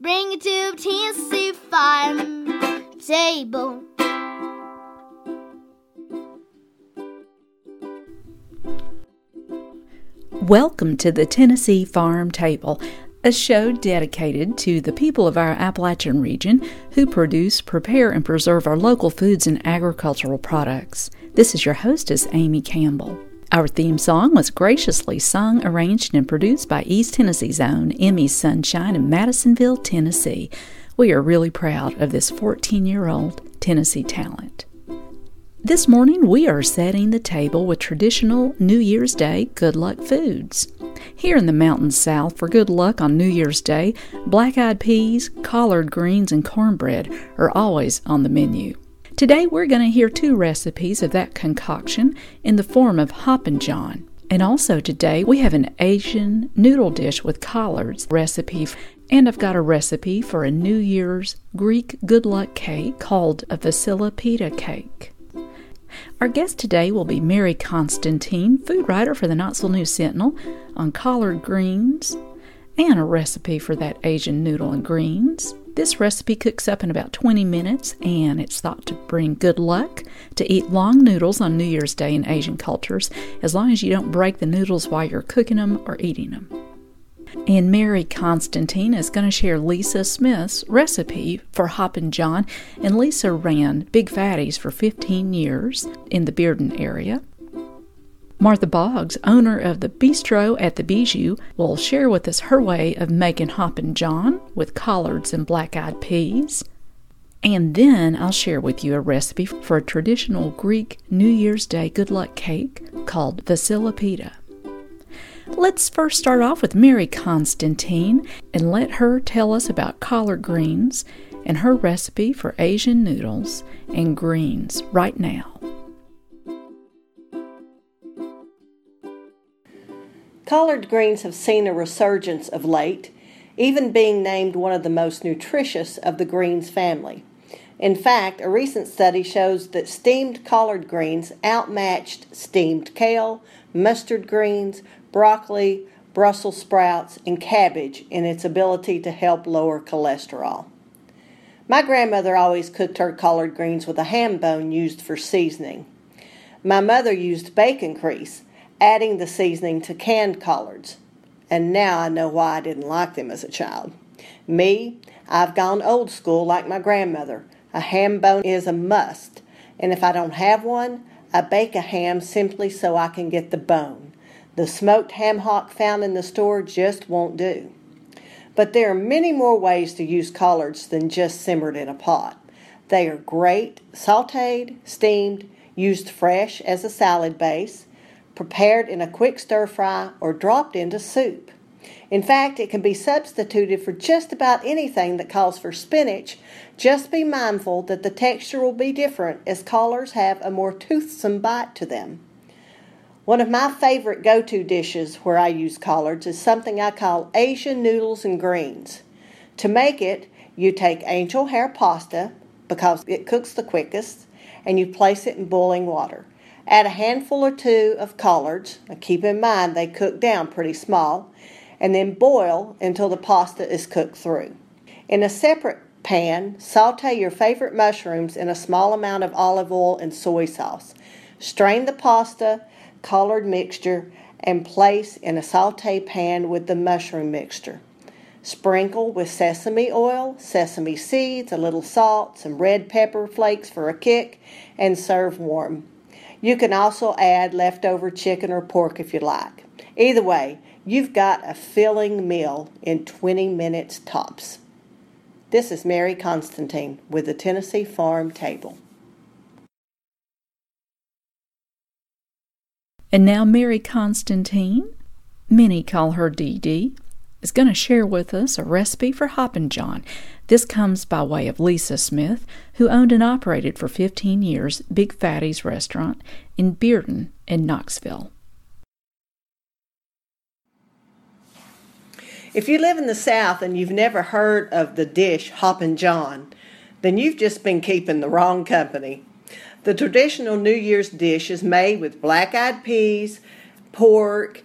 Bring it to Tennessee farm table. Welcome to the Tennessee Farm Table, a show dedicated to the people of our Appalachian region who produce, prepare, and preserve our local foods and agricultural products. This is your hostess, Amy Campbell. Our theme song was graciously sung, arranged, and produced by East Tennessee's own Emmy Sunshine in Madisonville, Tennessee. We are really proud of this 14 year old Tennessee talent. This morning, we are setting the table with traditional New Year's Day good luck foods. Here in the mountain south, for good luck on New Year's Day, black eyed peas, collard greens, and cornbread are always on the menu. Today, we're going to hear two recipes of that concoction in the form of Hoppin' John. And also today, we have an Asian noodle dish with collards recipe, and I've got a recipe for a New Year's Greek good luck cake called a Vasila pita cake. Our guest today will be Mary Constantine, food writer for the Knoxville News Sentinel, on collard greens and a recipe for that Asian noodle and greens. This recipe cooks up in about 20 minutes and it's thought to bring good luck to eat long noodles on New Year's Day in Asian cultures as long as you don't break the noodles while you're cooking them or eating them. And Mary Constantine is going to share Lisa Smith's recipe for Hoppin' John. And Lisa ran Big Fatty's for 15 years in the Bearden area. Martha Boggs, owner of the bistro at the Bijou, will share with us her way of making Hoppin' John with collards and black eyed peas. And then I'll share with you a recipe for a traditional Greek New Year's Day good luck cake called Vasila pita. Let's first start off with Mary Constantine and let her tell us about collard greens and her recipe for Asian noodles and greens right now. Collard greens have seen a resurgence of late, even being named one of the most nutritious of the greens family. In fact, a recent study shows that steamed collard greens outmatched steamed kale, mustard greens, broccoli, Brussels sprouts, and cabbage in its ability to help lower cholesterol. My grandmother always cooked her collard greens with a ham bone used for seasoning. My mother used bacon grease, adding the seasoning to canned collards. And now I know why I didn't like them as a child. Me, I've gone old school like my grandmother. A ham bone is a must, and if I don't have one, I bake a ham simply so I can get the bone. The smoked ham hock found in the store just won't do. But there are many more ways to use collards than just simmered in a pot. They are great sauteed, steamed, used fresh as a salad base, prepared in a quick stir fry, or dropped into soup. In fact, it can be substituted for just about anything that calls for spinach. Just be mindful that the texture will be different as collards have a more toothsome bite to them. One of my favorite go to dishes where I use collards is something I call Asian noodles and greens. To make it, you take angel hair pasta because it cooks the quickest and you place it in boiling water. Add a handful or two of collards. Now keep in mind they cook down pretty small and then boil until the pasta is cooked through. In a separate pan, saute your favorite mushrooms in a small amount of olive oil and soy sauce. Strain the pasta, collard mixture, and place in a saute pan with the mushroom mixture. Sprinkle with sesame oil, sesame seeds, a little salt, some red pepper flakes for a kick, and serve warm. You can also add leftover chicken or pork if you like. Either way, you've got a filling meal in 20 minutes tops. This is Mary Constantine with the Tennessee Farm Table. And now Mary Constantine, many call her Dee Dee, is going to share with us a recipe for Hoppin' John. This comes by way of Lisa Smith, who owned and operated for 15 years Big Fatty's restaurant in Bearden in Knoxville. If you live in the South and you've never heard of the dish Hoppin' John, then you've just been keeping the wrong company. The traditional New Year's dish is made with black eyed peas, pork,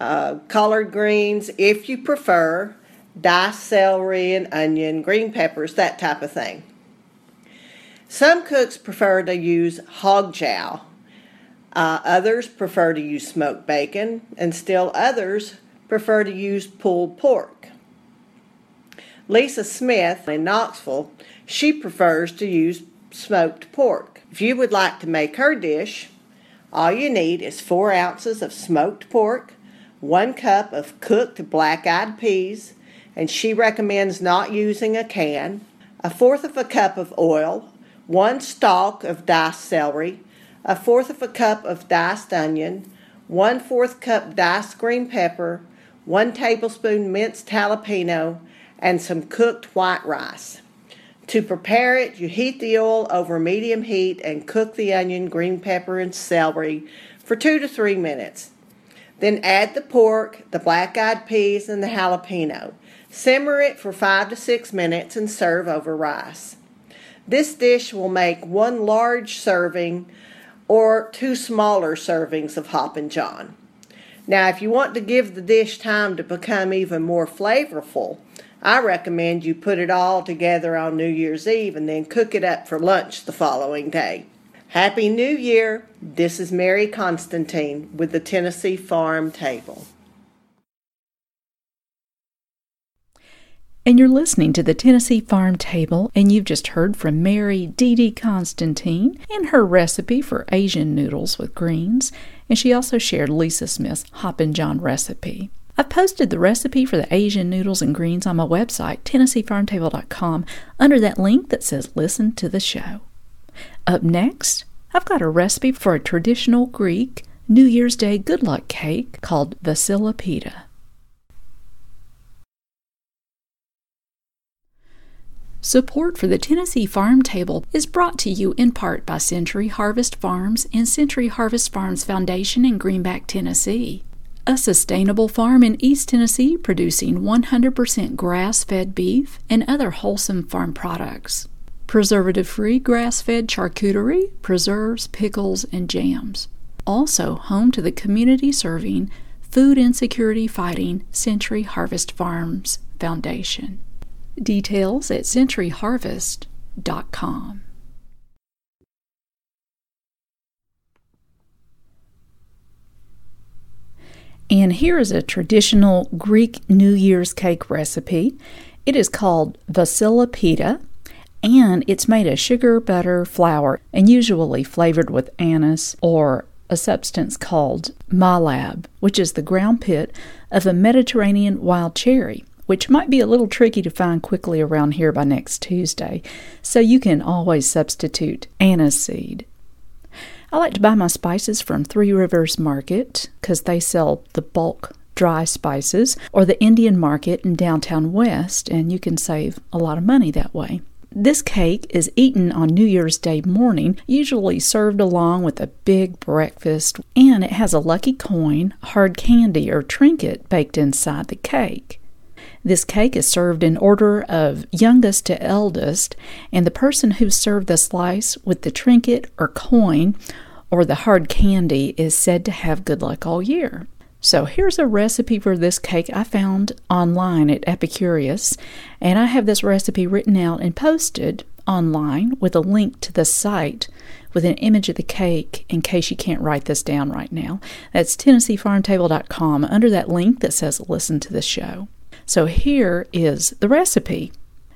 uh, collard greens, if you prefer, diced celery and onion, green peppers, that type of thing. Some cooks prefer to use hog jowl. Uh, others prefer to use smoked bacon, and still others prefer to use pulled pork. Lisa Smith in Knoxville, she prefers to use smoked pork. If you would like to make her dish, all you need is four ounces of smoked pork, one cup of cooked black eyed peas, and she recommends not using a can, a fourth of a cup of oil, one stalk of diced celery, a fourth of a cup of diced onion, one fourth cup diced green pepper, one tablespoon minced jalapeno, and some cooked white rice. To prepare it, you heat the oil over medium heat and cook the onion, green pepper, and celery for two to three minutes. Then add the pork, the black eyed peas, and the jalapeno. Simmer it for five to six minutes and serve over rice. This dish will make one large serving or two smaller servings of Hoppin' John. Now, if you want to give the dish time to become even more flavorful, I recommend you put it all together on New Year's Eve and then cook it up for lunch the following day. Happy New Year! This is Mary Constantine with the Tennessee Farm Table. And you're listening to the Tennessee Farm Table, and you've just heard from Mary Dee Dee Constantine and her recipe for Asian noodles with greens, and she also shared Lisa Smith's Hoppin' John recipe. I've posted the recipe for the Asian noodles and greens on my website, TennesseeFarmTable.com, under that link that says Listen to the Show. Up next, I've got a recipe for a traditional Greek New Year's Day good luck cake called Vasila Pita. Support for the Tennessee Farm Table is brought to you in part by Century Harvest Farms and Century Harvest Farms Foundation in Greenback, Tennessee. A sustainable farm in East Tennessee producing 100% grass fed beef and other wholesome farm products preservative free grass fed charcuterie, preserves, pickles, and jams. Also, home to the community serving, food insecurity fighting Century Harvest Farms Foundation. Details at centuryharvest.com. And here is a traditional Greek New Year's cake recipe. It is called Vasila Pita and it's made of sugar, butter, flour, and usually flavored with anise or a substance called mahlab, which is the ground pit of a Mediterranean wild cherry, which might be a little tricky to find quickly around here by next Tuesday, so you can always substitute anise seed. I like to buy my spices from Three Rivers Market because they sell the bulk dry spices or the Indian market in downtown West, and you can save a lot of money that way. This cake is eaten on New Year's Day morning, usually served along with a big breakfast, and it has a lucky coin, hard candy, or trinket baked inside the cake. This cake is served in order of youngest to eldest, and the person who served the slice with the trinket or coin or the hard candy is said to have good luck all year. So here's a recipe for this cake I found online at Epicurious, and I have this recipe written out and posted online with a link to the site with an image of the cake in case you can't write this down right now. That's TennesseeFarmTable.com under that link that says listen to the show. So here is the recipe.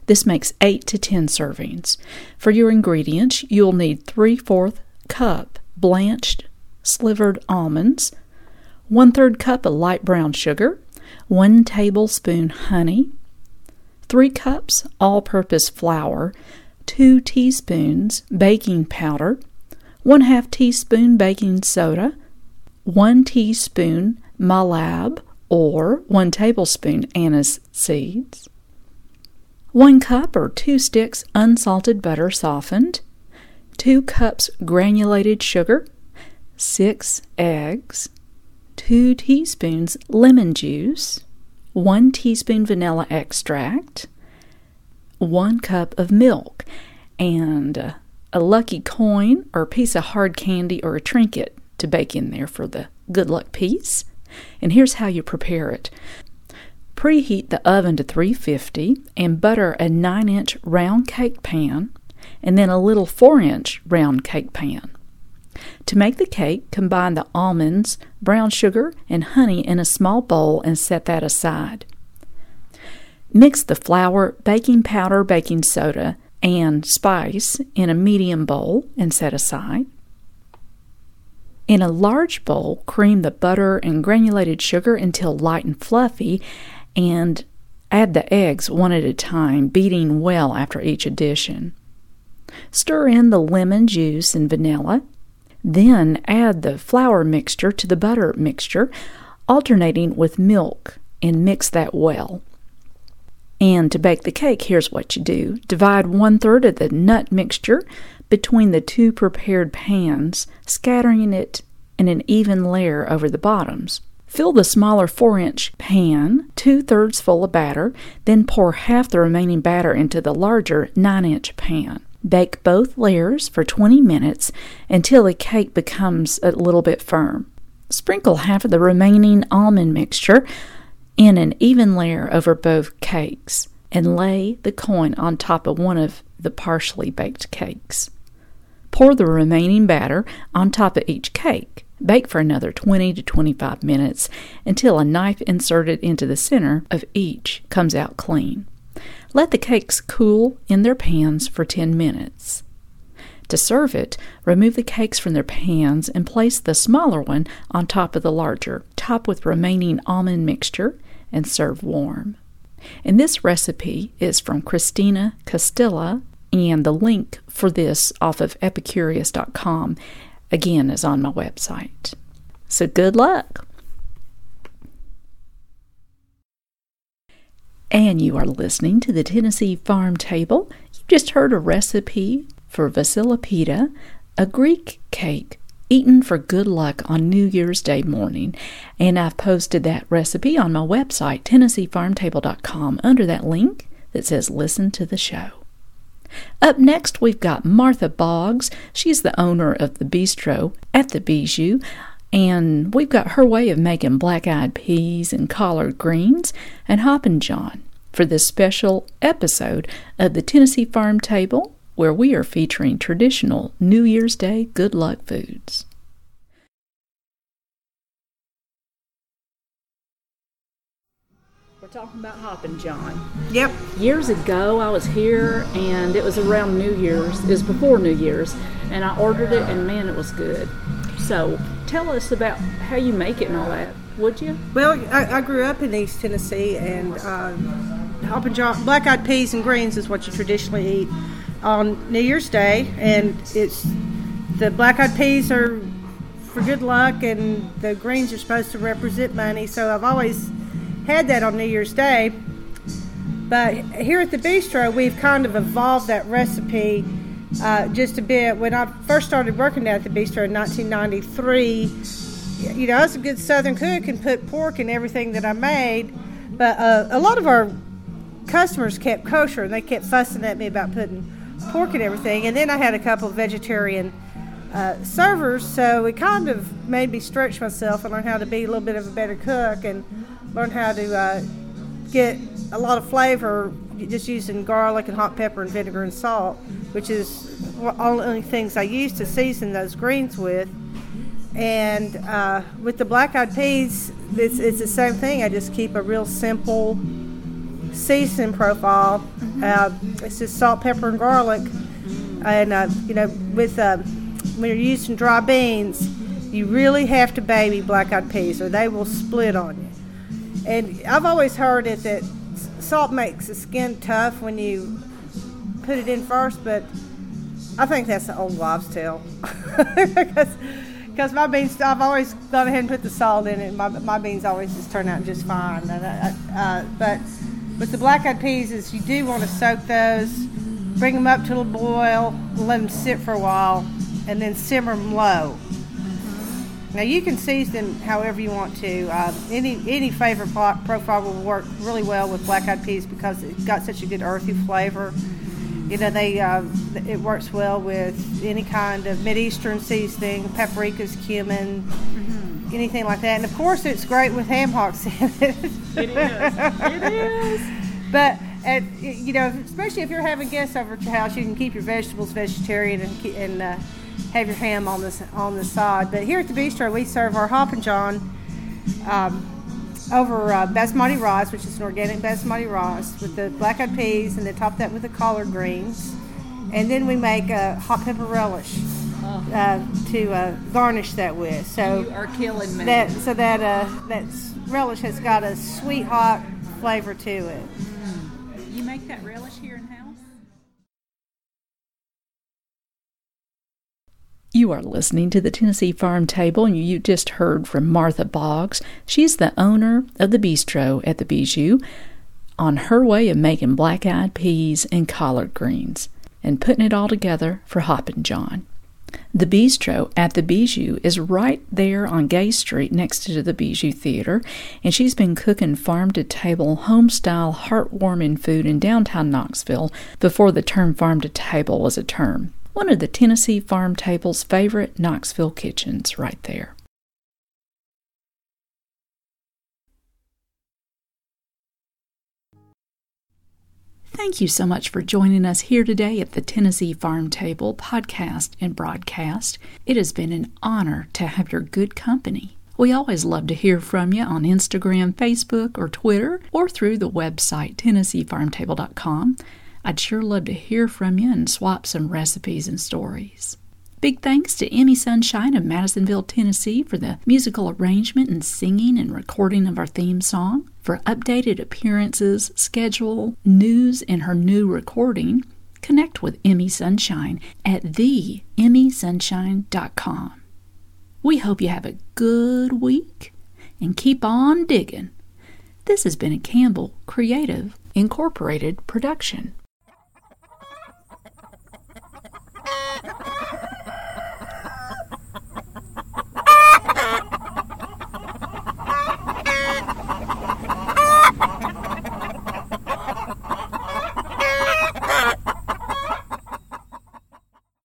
This makes 8 to 10 servings. For your ingredients, you'll need 3 4 cup blanched slivered almonds, 1 3 cup of light brown sugar, 1 tablespoon honey, 3 cups all purpose flour, 2 teaspoons baking powder, 1 2 teaspoon baking soda, 1 teaspoon mahlab or 1 tablespoon anise seeds, 1 cup or 2 sticks unsalted butter softened, 2 cups granulated sugar, 6 eggs, 2 teaspoons lemon juice, 1 teaspoon vanilla extract, 1 cup of milk, and uh, a lucky coin or a piece of hard candy or a trinket to bake in there for the good luck piece. And here's how you prepare it. Preheat the oven to 350 and butter a 9 inch round cake pan and then a little 4 inch round cake pan. To make the cake, combine the almonds, brown sugar, and honey in a small bowl and set that aside. Mix the flour, baking powder, baking soda, and spice in a medium bowl and set aside. In a large bowl, cream the butter and granulated sugar until light and fluffy, and add the eggs one at a time, beating well after each addition. Stir in the lemon juice and vanilla. Then add the flour mixture to the butter mixture, alternating with milk, and mix that well. And to bake the cake, here's what you do divide one third of the nut mixture between the two prepared pans, scattering it in an even layer over the bottoms. Fill the smaller 4 inch pan two thirds full of batter, then pour half the remaining batter into the larger 9 inch pan. Bake both layers for 20 minutes until the cake becomes a little bit firm. Sprinkle half of the remaining almond mixture in an even layer over both cakes and lay the coin on top of one of the partially baked cakes. Pour the remaining batter on top of each cake. Bake for another 20 to 25 minutes until a knife inserted into the center of each comes out clean. Let the cakes cool in their pans for 10 minutes. To serve it, remove the cakes from their pans and place the smaller one on top of the larger. Top with remaining almond mixture and serve warm. And this recipe is from Christina Castilla, and the link for this off of epicurious.com again is on my website. So good luck! And you are listening to the Tennessee Farm Table. You just heard a recipe for Vasilipita, a Greek cake eaten for good luck on New Year's Day morning. And I've posted that recipe on my website, TennesseeFarmTable.com, under that link that says Listen to the Show. Up next, we've got Martha Boggs. She's the owner of the bistro at the Bijou, and we've got her way of making black eyed peas and collard greens and Hoppin' John for this special episode of the Tennessee Farm Table where we are featuring traditional New Year's Day good luck foods. We're talking about Hoppin' John. Yep. Years ago, I was here, and it was around New Year's. It was before New Year's, and I ordered it, and man, it was good. So, tell us about how you make it and all that, would you? Well, I, I grew up in East Tennessee, and uh, Hoppin' John, black-eyed peas and greens is what you traditionally eat on New Year's Day, and it's the black-eyed peas are for good luck, and the greens are supposed to represent money. So I've always had that on New Year's Day. But here at the bistro, we've kind of evolved that recipe uh, just a bit. When I first started working at the bistro in 1993, you know, I was a good Southern cook and put pork in everything that I made. But uh, a lot of our customers kept kosher, and they kept fussing at me about putting pork and everything. And then I had a couple of vegetarian uh, servers, so it kind of made me stretch myself and learn how to be a little bit of a better cook and learn how to uh, get a lot of flavor just using garlic and hot pepper and vinegar and salt, which is all the only things I use to season those greens with. And uh, with the black eyed peas, it's, it's the same thing. I just keep a real simple seasoning profile. Uh, it's just salt, pepper, and garlic. And uh, you know, with uh, when you're using dry beans, you really have to baby black-eyed peas, or they will split on you. And I've always heard it that salt makes the skin tough when you put it in first, but I think that's the old wives' tale. Because my beans, I've always gone ahead and put the salt in it, and my, my beans always just turn out just fine. Uh, but with the black-eyed peas, is you do want to soak those, bring them up to a boil, let them sit for a while, and then simmer them low. Now you can season however you want to. Uh, any any flavor profile will work really well with black-eyed peas because it's got such a good earthy flavor. You know, they uh, it works well with any kind of Mideastern seasoning, paprikas, cumin, mm-hmm. anything like that. And of course, it's great with ham hocks in it. it is. It is. But you know, especially if you're having guests over at your house, you can keep your vegetables vegetarian and and uh, have your ham on the on the side. But here at the bistro, we serve our Hoppin' John. Um, over uh, basmati rice, which is an organic basmati rice, with the black eyed peas, and then top that with the collard greens. And then we make a hot pepper relish uh, to uh, garnish that with. So you are killing me. That, so that uh, that relish has got a sweet hot flavor to it. Mm. You make that relish here in You are listening to the Tennessee Farm Table, and you just heard from Martha Boggs. She's the owner of the bistro at the Bijou, on her way of making black eyed peas and collard greens and putting it all together for Hoppin' John. The bistro at the Bijou is right there on Gay Street next to the Bijou Theater, and she's been cooking farm to table, home style, heartwarming food in downtown Knoxville before the term farm to table was a term one of the Tennessee Farm Table's favorite Knoxville kitchens, right there. Thank you so much for joining us here today at the Tennessee Farm Table podcast and broadcast. It has been an honor to have your good company. We always love to hear from you on Instagram, Facebook, or Twitter, or through the website TennesseeFarmTable.com. I'd sure love to hear from you and swap some recipes and stories. Big thanks to Emmy Sunshine of Madisonville, Tennessee for the musical arrangement and singing and recording of our theme song. For updated appearances, schedule, news, and her new recording, connect with Emmy Sunshine at theemmysunshine.com. We hope you have a good week and keep on digging. This has been a Campbell Creative Incorporated production.